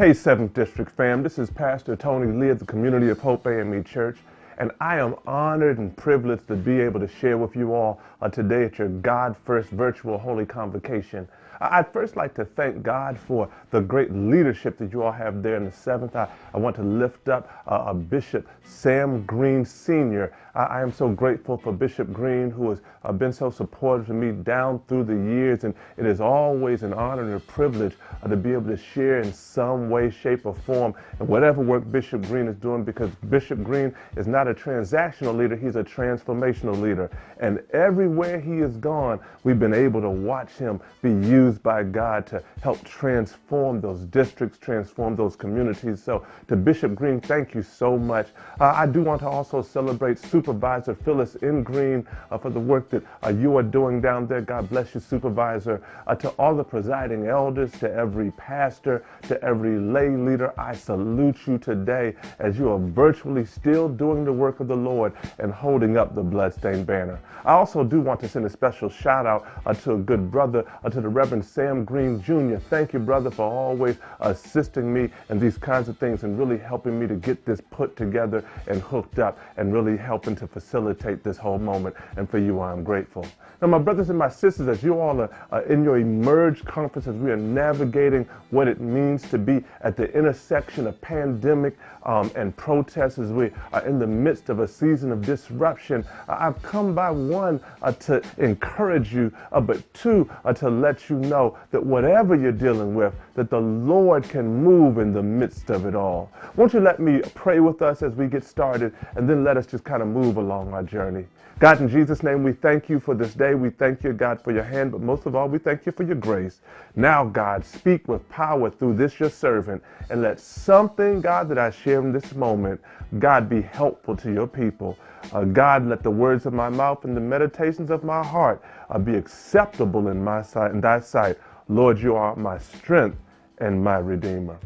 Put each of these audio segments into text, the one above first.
Hey, 7th District fam, this is Pastor Tony Lee of the Community of Hope AME Church, and I am honored and privileged to be able to share with you all uh, today at your God First Virtual Holy Convocation. I'd first like to thank God for the great leadership that you all have there in the seventh. I, I want to lift up uh, Bishop Sam Green Sr. I, I, am so grateful for Bishop Green, who has uh, been so supportive to me down through the years. And it is always an honor and a privilege uh, to be able to share in some way, shape, or form in whatever work Bishop Green is doing because Bishop Green is not a transactional leader, he's a transformational leader. And everywhere he has gone, we've been able to watch him be used used by God to help transform those districts, transform those communities. So, to Bishop Green, thank you so much. Uh, I do want to also celebrate Supervisor Phyllis N. Green uh, for the work that uh, you are doing down there. God bless you, Supervisor. Uh, to all the presiding elders, to every pastor, to every lay leader, I salute you today as you are virtually still doing the work of the Lord and holding up the bloodstained banner. I also do want to send a special shout out uh, to a good brother, uh, to the Reverend Sam Green Jr. Thank you, brother, for always assisting me in these kinds of things and really helping me to get this put together and hooked up and really helping to facilitate this whole moment. And for you, I'm grateful. Now, my brothers and my sisters, as you all are in your Emerge conference, as we are navigating what it means to be at the intersection of pandemic um, and protests, as we are in the midst of a season of disruption, I've come by one uh, to encourage you, uh, but two uh, to let you know that whatever you're dealing with, that the Lord can move in the midst of it all. Won't you let me pray with us as we get started, and then let us just kind of move along our journey. God, in Jesus' name, we thank you for this day. We thank you, God, for your hand, but most of all, we thank you for your grace. Now, God, speak with power through this, your servant, and let something, God, that I share in this moment, God, be helpful to your people. Uh, God, let the words of my mouth and the meditations of my heart uh, be acceptable in my sight, in thy sight. Lord, you are my strength and my redeemer.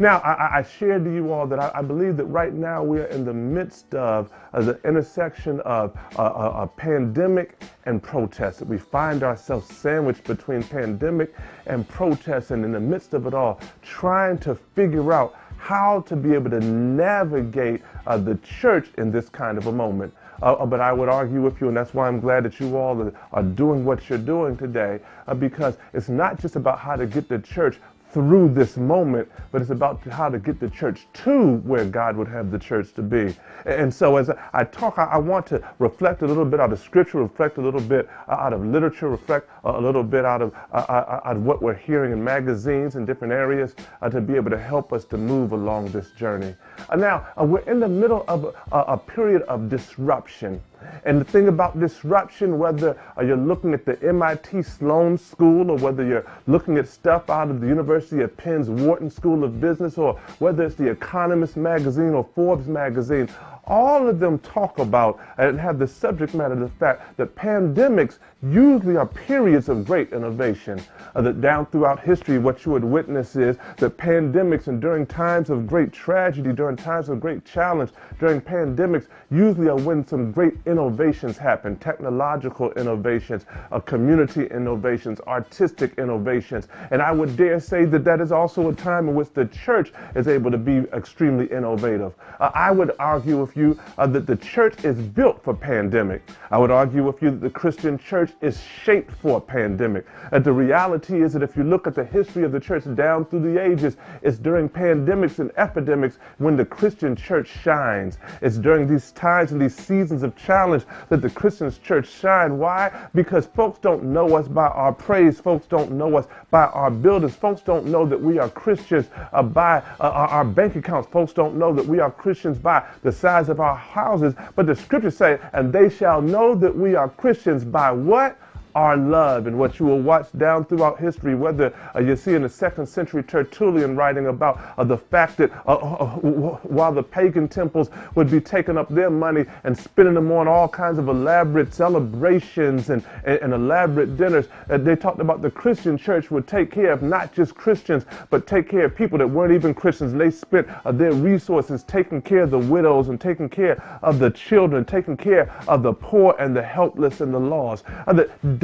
Now, I, I shared to you all that I, I, believe that right now we are in the midst of uh, the intersection of uh, a, a, pandemic and protest. That we find ourselves sandwiched between pandemic and protest, and in the midst of it all, trying to figure out how to be able to navigate uh, the church in this kind of a moment. Uh, uh but I would argue with you, and that's why I'm glad that you all are doing what you're doing today, uh, because it's not just about how to get the church through this moment, but it's about how to get the church to where God would have the church to be. And so as I talk, I want to reflect a little bit out of scripture, reflect a little bit out of literature, reflect a little bit out of, uh, uh, out of what we're hearing in magazines and different areas uh, to be able to help us to move along this journey. Uh, now, uh, we're in the middle of a period of disruption. And the thing about disruption, whether uh, you're looking at the MIT Sloan School or whether you're looking at stuff out of the University of Penn's Wharton School of Business or whether it's the Economist magazine or Forbes magazine, all of them talk about and have the subject matter of the fact that pandemics usually are periods of great innovation. Uh, that down throughout history, what you would witness is that pandemics and during times of great tragedy, during times of great challenge, during pandemics, usually are when some great innovations happen technological innovations, uh, community innovations, artistic innovations. And I would dare say that that is also a time in which the church is able to be extremely innovative. Uh, I would argue with you uh, that the church is built for pandemic. I would argue with you that the Christian church is shaped for a pandemic. And the reality is that if you look at the history of the church down through the ages, it's during pandemics and epidemics when the Christian church shines. It's during these times and these seasons of challenge that the Christian church shine. Why? Because folks don't know us by our praise. Folks don't know us by our buildings. Folks don't know that we are Christians uh, by uh, our bank accounts. Folks don't know that we are Christians by the size of our houses. But the scriptures say, and they shall know that we are Christians by what? Our love and what you will watch down throughout history, whether uh, you see in the second century Tertullian writing about uh, the fact that uh, uh, uh while the pagan temples would be taking up their money and spending them on all kinds of elaborate celebrations and, and, and elaborate dinners, uh, they talked about the Christian church would take care of not just Christians, but take care of people that weren't even Christians. And they spent their resources taking care of the widows and taking care of the children, taking care of the poor and the helpless and the lost.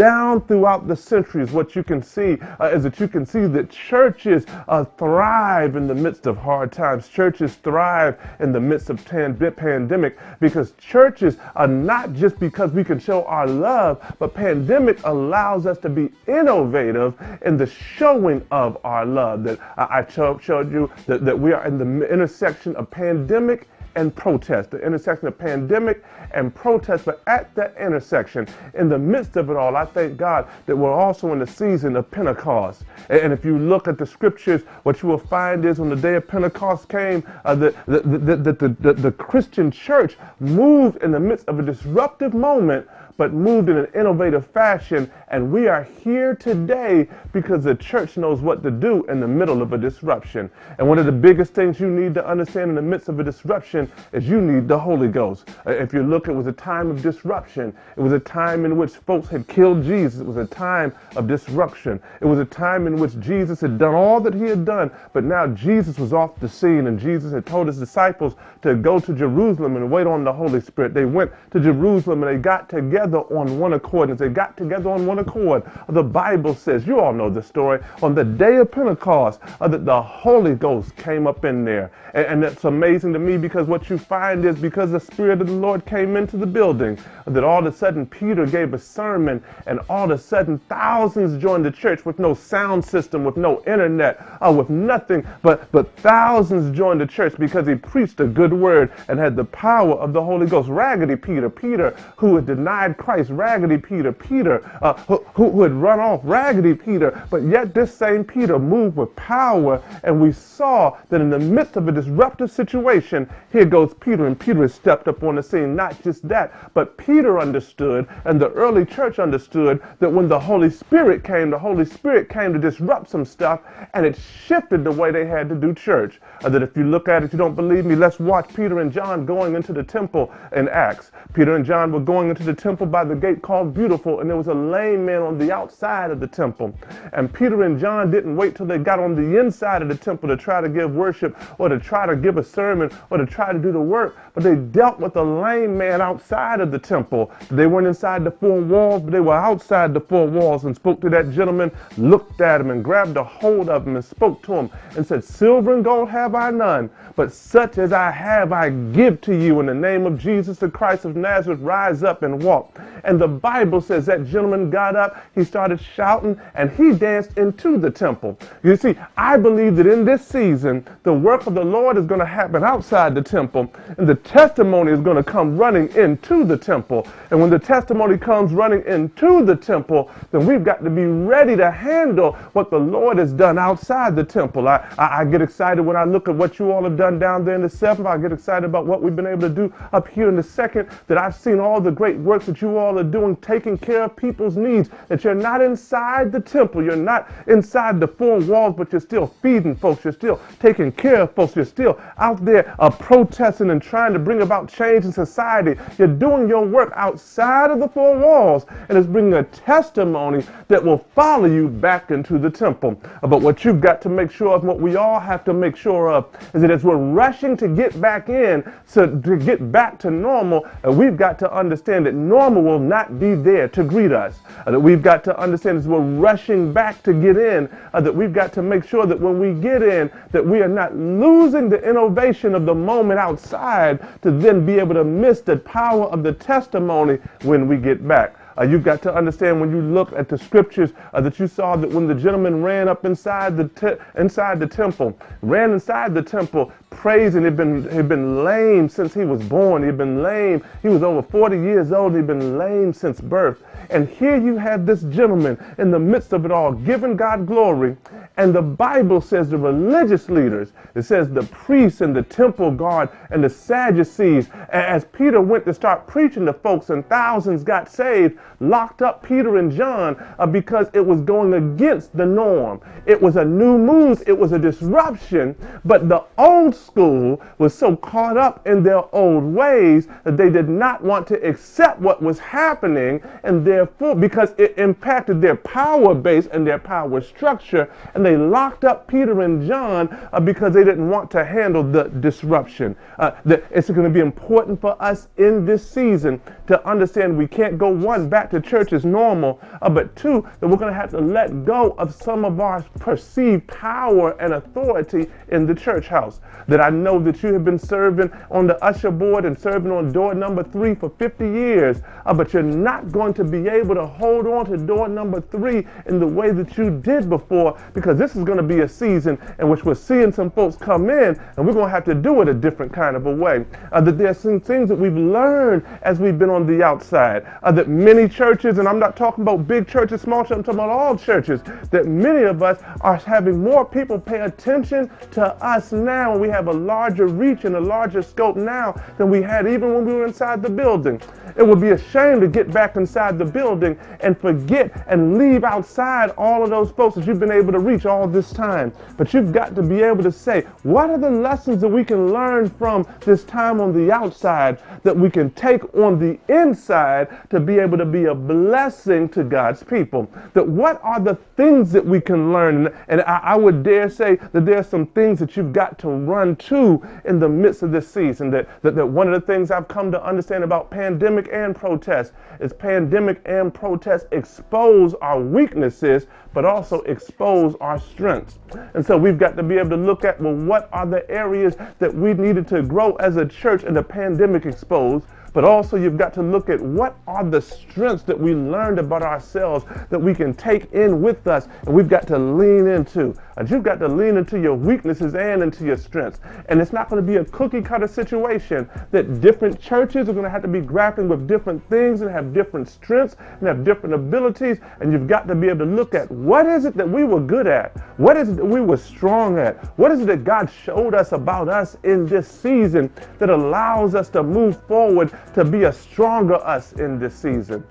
Down throughout the centuries, what you can see uh, is that you can see that churches uh, thrive in the midst of hard times. Churches thrive in the midst of tan- pandemic because churches are not just because we can show our love, but pandemic allows us to be innovative in the showing of our love. That I, showed you that, that we are in the intersection of pandemic and protest, the intersection of pandemic and protest. But at that intersection, in the midst of it all, I thank God that we're also in the season of Pentecost. And if you look at the scriptures, what you will find is when the day of Pentecost came, uh, the, the, the, the, the Christian church moved in the midst of a disruptive moment but moved in an innovative fashion. And we are here today because the church knows what to do in the middle of a disruption. And one of the biggest things you need to understand in the midst of a disruption is you need the Holy Ghost. Uh, if you look, it was a time of disruption. It was a time in which folks had killed Jesus. It was a time of disruption. It was a time in which Jesus had done all that he had done, but now Jesus was off the scene and Jesus had told his disciples to go to Jerusalem and wait on the Holy Spirit. They went to Jerusalem and they got together on one accord. As they got together on one accord, the Bible says, you all know the story, on the day of Pentecost, uh, that the Holy Ghost came up in there. And, and that's amazing to me because what you find is because the Spirit of the Lord came into the building, that all of a sudden Peter gave a sermon, and all of a sudden thousands joined the church with no sound system, with no internet, uh, with nothing, but, but thousands joined the church because he preached a good word and had the power of the Holy Ghost. Raggedy Peter, Peter, who had denied Christ, raggedy Peter, Peter uh, who, who had run off, raggedy Peter, but yet this same Peter moved with power, and we saw that in the midst of a disruptive situation, here goes Peter, and Peter has stepped up on the scene. Not just that, but Peter understood, and the early church understood that when the Holy Spirit came, the Holy Spirit came to disrupt some stuff, and it shifted the way they had to do church. Uh, that if you look at it, you don't believe me, let's watch Peter and John going into the temple in Acts. Peter and John were going into the temple by the gate called Beautiful, and there was a man on the outside of the temple. And Peter and John didn't wait till they got on the inside of the temple to try to give worship or to try to give a sermon or to try to do the work, but they dealt with the lame man outside of the temple. They weren't inside the four walls, but they were outside the four walls and spoke to that gentleman, looked at him, and grabbed a hold of him and spoke to him and said, Silver and gold have I none, but such as I have I give to you in the name of Jesus the Christ of Nazareth. Rise up and walk. And the Bible says that gentleman got up, he started shouting, and he danced into the temple. You see, I believe that in this season, the work of the Lord is going to happen outside the temple, and the testimony is going to come running into the temple. And when the testimony comes running into the temple, then we've got to be ready to handle what the Lord has done outside the temple. I, I, I get excited when I look at what you all have done down there in the seventh. I get excited about what we've been able to do up here in the second, that I've seen all the great works that you all are doing, taking care of people's needs, that you're not inside the temple, you're not inside the four walls, but you're still feeding folks, you're still taking care of folks, you're still out there uh, protesting and trying to bring about change in society. You're doing your work outside of the four walls, and it's bringing a testimony that will follow you back into the temple. But what you've got to make sure of, what we all have to make sure of, is that as we're rushing to get back in, so to get back to normal, uh, we've got to understand that normal will not be there to greet us. Uh, that we've got to understand as we're rushing back to get in, uh, that we've got to make sure that when we get in, that we are not losing the innovation of the moment outside to then be able to miss the power of the testimony when we get back. Uh, you've got to understand when you look at the scriptures uh, that you saw that when the gentleman ran up inside the te- inside the temple, ran inside the temple, praising. He'd been he'd been lame since he was born. He'd been lame. He was over 40 years old. He'd been lame since birth. And here you have this gentleman in the midst of it all, giving God glory. And the Bible says the religious leaders, it says the priests and the temple guard and the Sadducees, as Peter went to start preaching to folks and thousands got saved, locked up Peter and John uh, because it was going against the norm. It was a new move. It was a disruption. But the old school was so caught up in their old ways that they did not want to accept what was happening, and therefore, because it impacted their power base and their power structure, and they locked up Peter and John uh, because they didn't want to handle the disruption. Uh, that it's going to be important for us in this season to understand we can't go one back to church as normal, uh, but two that we're going to have to let go of some of our perceived power and authority in the church house. That I know that you have been serving on the usher board and serving on door number three for 50 years, uh, but you're not going to be able to hold on to door number three in the way that you did before because this is going to be a season in which we're seeing some folks come in and we're going to have to do it a different kind of a way. Uh, that there's some things that we've learned as we've been on the outside. Uh, that many churches, and I'm not talking about big churches, small churches, I'm talking about all churches, that many of us are having more people pay attention to us now we have a larger reach and a larger scope now than we had even when we were inside the building. It would be a shame to get back inside the building and forget and leave outside all of those folks that you've been able to reach all this time. But you've got to be able to say, what are the lessons that we can learn from this time on the outside that we can take on the inside to be able to be a blessing to God's people? That what are the things that we can learn? And I, I would dare say that there are some things that you've got to run to in the midst of this season. That, that, that one of the things I've come to understand about pandemic and protest is pandemic and protest expose our weaknesses, but also expose our strengths. And so we've got to be able to look at, well, what are the areas that we needed to grow as a church and the pandemic exposed? but also you've got to look at what are the strengths that we learned about ourselves that we can take in with us and we've got to lean into. And you've got to lean into your weaknesses and into your strengths. And it's not going to be a cookie cutter situation that different churches are going to have to be grappling with different things and have different strengths and have different abilities. And you've got to be able to look at what is it that we were good at? What is it that we were strong at? What is it that God showed us about us in this season that allows us to move forward to be a stronger us in this season.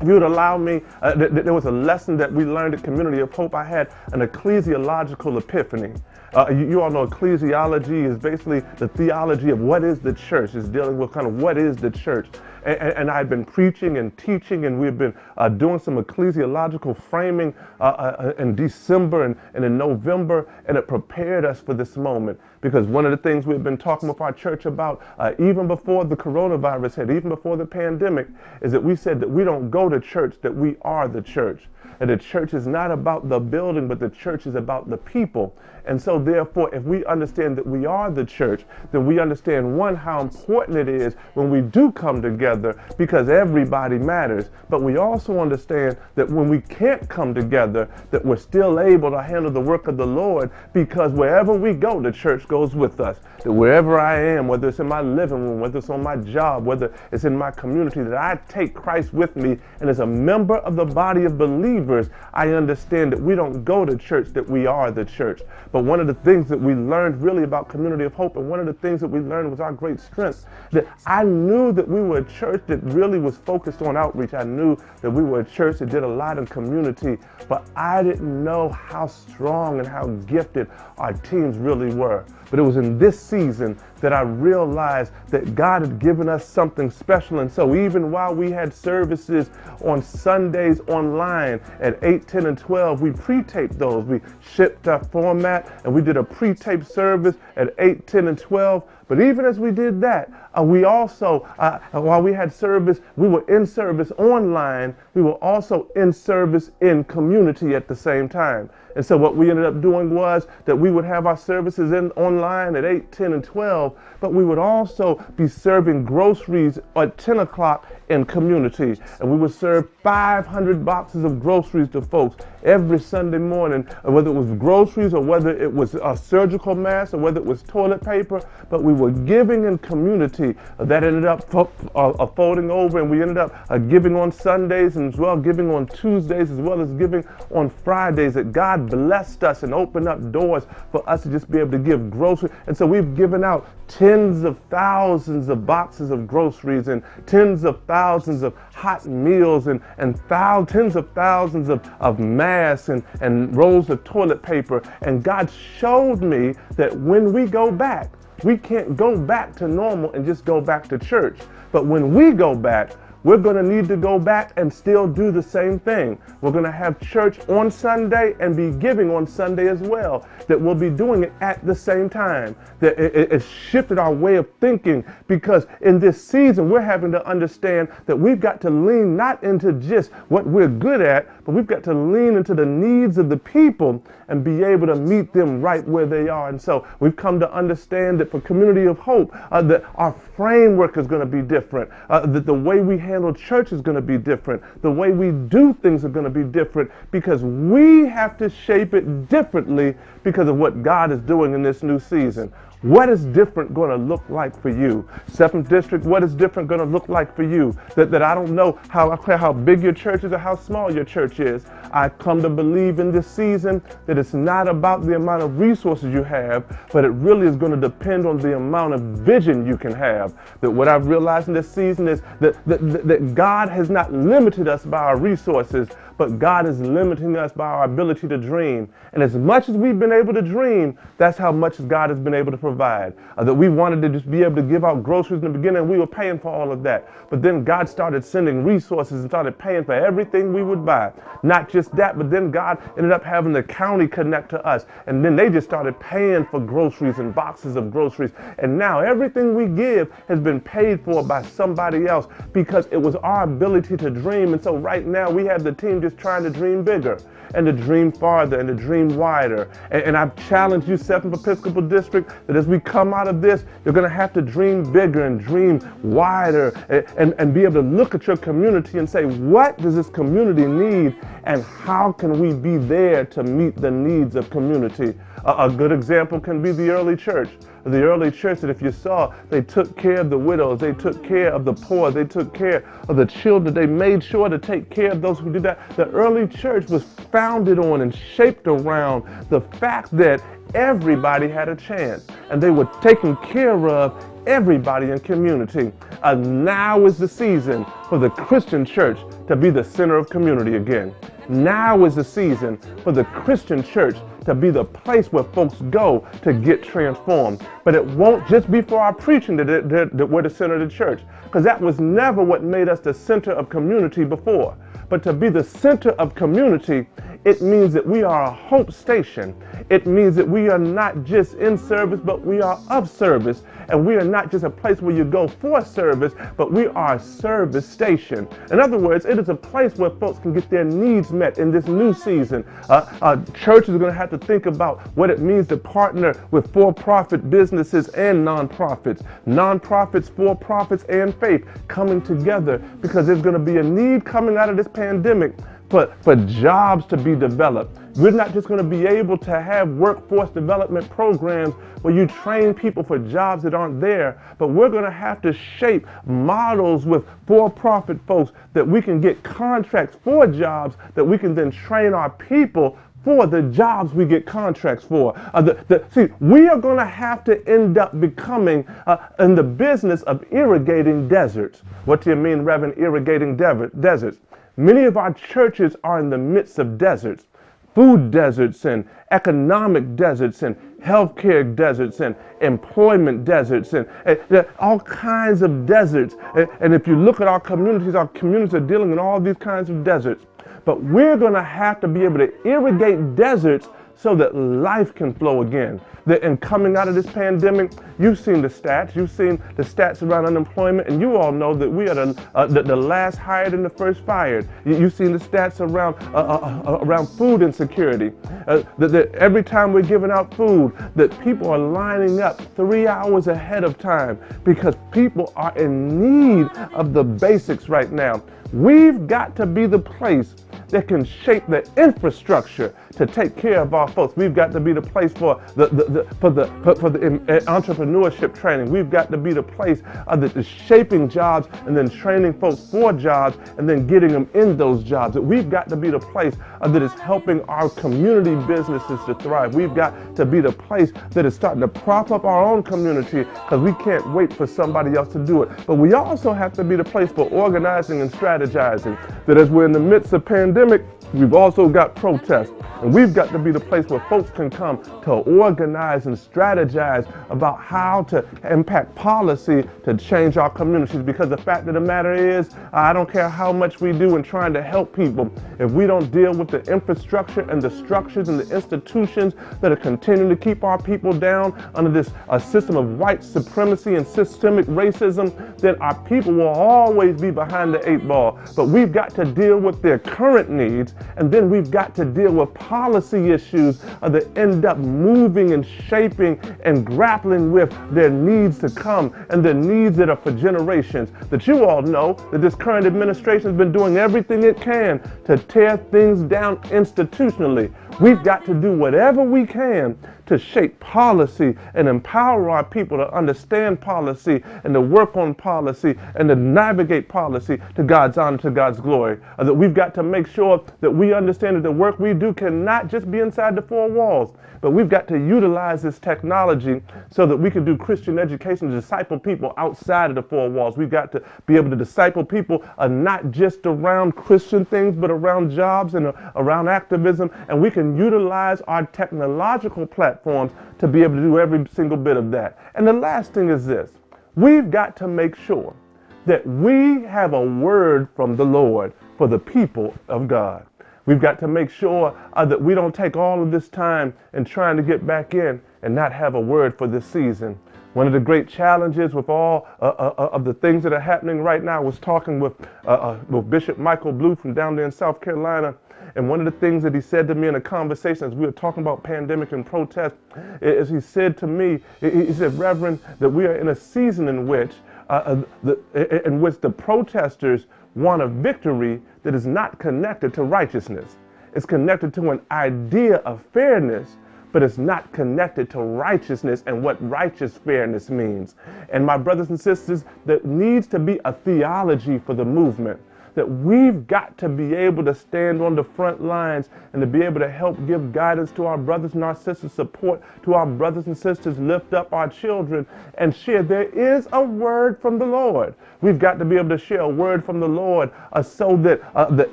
If you would allow me, uh, th- th- there was a lesson that we learned at Community of Hope. I had an ecclesiological epiphany. Uh, you, you, all know ecclesiology is basically the theology of what is the church. It's dealing with kind of what is the church and, and I've been preaching and teaching, and we've been uh, doing some ecclesiological framing uh, uh, in December and, and in November, and it prepared us for this moment. Because one of the things we've been talking with our church about, uh, even before the coronavirus hit, even before the pandemic, is that we said that we don't go to church, that we are the church. And the church is not about the building, but the church is about the people. And so, therefore, if we understand that we are the church, then we understand one, how important it is when we do come together because everybody matters. But we also understand that when we can't come together, that we're still able to handle the work of the Lord because wherever we go, the church goes with us. That wherever I am, whether it's in my living room, whether it's on my job, whether it's in my community, that I take Christ with me. And as a member of the body of believers, I understand that we don't go to church, that we are the church. But one of the things that we learned really about Community of Hope, and one of the things that we learned was our great strength, that I knew that we were a church that really was focused on outreach. I knew that we were a church that did a lot in community, but I didn't know how strong and how gifted our teams really were. But it was in this season that I realized that God had given us something special. And so even while we had services on Sundays online at 8, 10, and 12, we pre-taped those. We shipped our format and we did a pre-taped service at 8, 10, and 12. But even as we did that, uh, we also, uh, while we had service, we were in service online, we were also in service in community at the same time. And so what we ended up doing was that we would have our services in online at 8, 10, and 12, but we would also be serving groceries at 10 o'clock in community. And we would serve 500 boxes of groceries to folks every Sunday morning, whether it was groceries or whether it was a surgical mask or whether it was toilet paper. But we were giving in community that ended up uh, uh, folding over, and we ended up uh, giving on Sundays and as well giving on Tuesdays as well as giving on Fridays. That God blessed us and opened up doors for us to just be able to give groceries. And so we've given out tens of thousands of boxes of groceries and tens of thousands of hot meals and, and thou, tens of thousands of, of masks and, and rolls of toilet paper. And God showed me that when we go back, we can't go back to normal and just go back to church. But when we go back, we're going to need to go back and still do the same thing. We're going to have church on Sunday and be giving on Sunday as well. That we'll be doing it at the same time. That it, it, shifted our way of thinking because in this season we're having to understand that we've got to lean not into just what we're good at, but we've got to lean into the needs of the people and be able to meet them right where they are. And so we've come to understand that for Community of Hope, uh, that our framework is going to be different, uh, that the way we handle handle church is going to be different. The way we do things are going to be different because we have to shape it differently because of what God is doing in this new season. What is different going to look like for you? Seventh District, what is different going to look like for you? That, that I don't know how, how big your church is or how small your church is. I come to believe in this season that it's not about the amount of resources you have, but it really is going to depend on the amount of vision you can have. That what I've realized in this season is that, that, that God has not limited us by our resources, but God is limiting us by our ability to dream. And as much as we've been able to dream, that's how much God has been able to provide. Uh, that we wanted to just be able to give out groceries in the beginning, we were paying for all of that. But then God started sending resources and started paying for everything we would buy. Not just that, but then God ended up having the county connect to us. And then they just started paying for groceries and boxes of groceries. And now everything we give has been paid for by somebody else because it was our ability to dream. And so right now we have the team just trying to dream bigger and to dream farther and to dream wider. And, and I've challenged you, Seventh Episcopal District, that as we come out of this, you're going to have to dream bigger and dream wider and, and, and be able to look at your community and say, what does this community need and how can we be there to meet the needs of community? A, a good example can be the early church the early church that if you saw, they took care of the widows, they took care of the poor, they took care of the children, they made sure to take care of those who did that. The early church was founded on and shaped around the fact that everybody had a chance and they were taking care of everybody in community. Uh, now is the season for the Christian church to be the center of community again. Now is the season for the Christian church to be the place where folks go to get transformed. But it won't just be for our preaching that, that, that we're the center of the church, because that was never what made us the center of community before. But to be the center of community it means that we are a hope station. It means that we are not just in service, but we are of service. And we are not just a place where you go for service, but we are a service station. In other words, it is a place where folks can get their needs met in this new season. Uh, uh, churches are going to have to think about what it means to partner with for profit businesses and nonprofits, nonprofits, for profits, and faith coming together because there's going to be a need coming out of this pandemic for, for jobs to be developed. We're not just going to be able to have workforce development programs where you train people for jobs that aren't there, but we're going to have to shape models with for profit folks that we can get contracts for jobs that we can then train our people for the jobs we get contracts for. Uh, the, the, see, we are going to have to end up becoming uh, in the business of irrigating deserts. What do you mean, Reverend, irrigating de- deserts? Many of our churches are in the midst of deserts, food deserts and economic deserts and healthcare deserts and employment deserts and, eh, and all kinds of deserts. And, and if you look at our communities, our communities are dealing in all these kinds of deserts. But we're going to have to be able to irrigate deserts so that life can flow again. That in coming out of this pandemic, you've seen the stats. You've seen the stats around unemployment, and you all know that we are the, uh, the, the, last hired and the first fired. You, have seen the stats around uh, uh, uh, around food insecurity. Uh, that, that every time we're giving out food, that people are lining up three hours ahead of time because people are in need of the basics right now. We've got to be the place that can shape the infrastructure to take care of our folks. We've got to be the place for the, the, the for the for, for the uh, entrepreneurship training. We've got to be the place of the, the shaping jobs and then training folks for jobs and then getting them in those jobs. We've got to be the place that is helping our community businesses to thrive. We've got to be the place that is starting to prop up our own community because we can't wait for somebody else to do it. But we also have to be the place for organizing and strategizing. That as we're in the midst of pandemic, pandemic, we've also got protests. And we've got to be the place where folks can come to organize and strategize about how to impact policy to change our communities. Because the fact of the matter is, I don't care how much we do in trying to help people, if we don't deal with the infrastructure and the structures and the institutions that are continuing to keep our people down under this system of white supremacy and systemic racism, then our people will always be behind the eight ball. But we've got to deal with their current needs, and then we've got to deal with policy issues uh, that end up moving and shaping and grappling with their needs to come and the needs that are for generations. That you all know that this current administration has been doing everything it can to tear things down institutionally. We've got to do whatever we can to shape policy and empower our people to understand policy and to work on policy and to navigate policy to God's honor, to God's glory. Uh, that we've got to make sure that we understand that the work we do cannot just be inside the four walls, but we've got to utilize this technology so that we can do Christian education to disciple people outside of the four walls. We've got to be able to disciple people uh, not just around Christian things, but around jobs and uh, around activism. And we can utilize our technological platforms to be able to do every single bit of that. And the last thing is this we've got to make sure that we have a word from the Lord for the people of God. We've got to make sure uh, that we don't take all of this time and trying to get back in and not have a word for this season. One of the great challenges with all uh, uh, uh of the things that are happening right now was talking with, uh, uh, with Bishop Michael Blue from down there in South Carolina. And one of the things that he said to me in a conversation as we were talking about pandemic and protest is he said to me, he said, Reverend, that we are in a season in which, the, in which the protesters want a victory that is not connected to righteousness. It's connected to an idea of fairness, but it's not connected to righteousness and what righteous fairness means. And my brothers and sisters, there needs to be a theology for the movement that we've got to be able to stand on the front lines and to be able to help give guidance to our brothers and our sisters, support to our brothers and sisters, lift up our children, and share. There is a word from the Lord. We've got to be able to share a word from the Lord uh, so that uh, the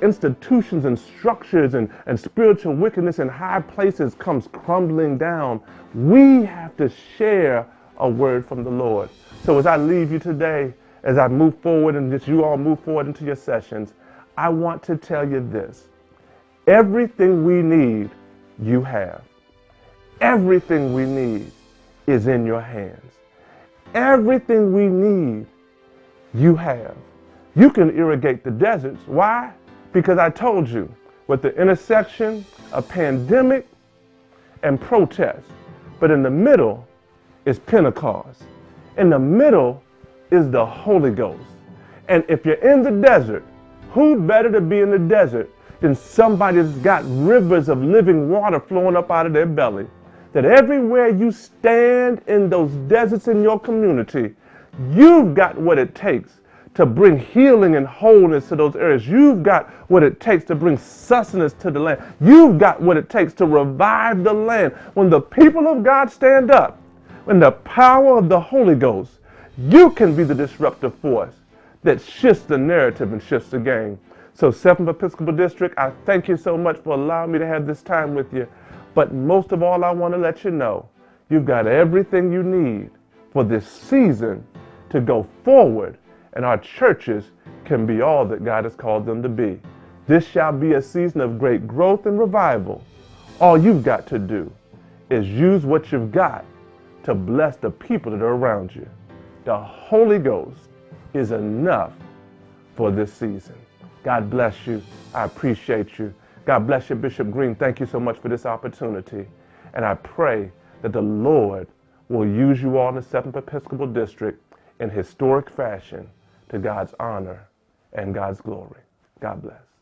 institutions and structures and, and spiritual wickedness in high places comes crumbling down. We have to share a word from the Lord. So as I leave you today, as I move forward and as you all move forward into your sessions, I want to tell you this. Everything we need, you have. Everything we need is in your hands. Everything we need, you have. You can irrigate the deserts. Why? Because I told you, with the intersection of pandemic and protest, but in the middle is Pentecost. In the middle is the Holy Ghost. And if you're in the desert, who better to be in the desert than somebody that's got rivers of living water flowing up out of their belly? That everywhere you stand in those deserts in your community, you've got what it takes to bring healing and wholeness to those areas. You've got what it takes to bring sustenance to the land. You've got what it takes to revive the land. When the people of God stand up, when the power of the Holy Ghost you can be the disruptive force that shifts the narrative and shifts the game. So, Seventh Episcopal District, I thank you so much for allowing me to have this time with you. But most of all, I want to let you know you've got everything you need for this season to go forward, and our churches can be all that God has called them to be. This shall be a season of great growth and revival. All you've got to do is use what you've got to bless the people that are around you. The Holy Ghost is enough for this season. God bless you. I appreciate you. God bless you, Bishop Green. Thank you so much for this opportunity. And I pray that the Lord will use you all in the 7th Episcopal District in historic fashion to God's honor and God's glory. God bless.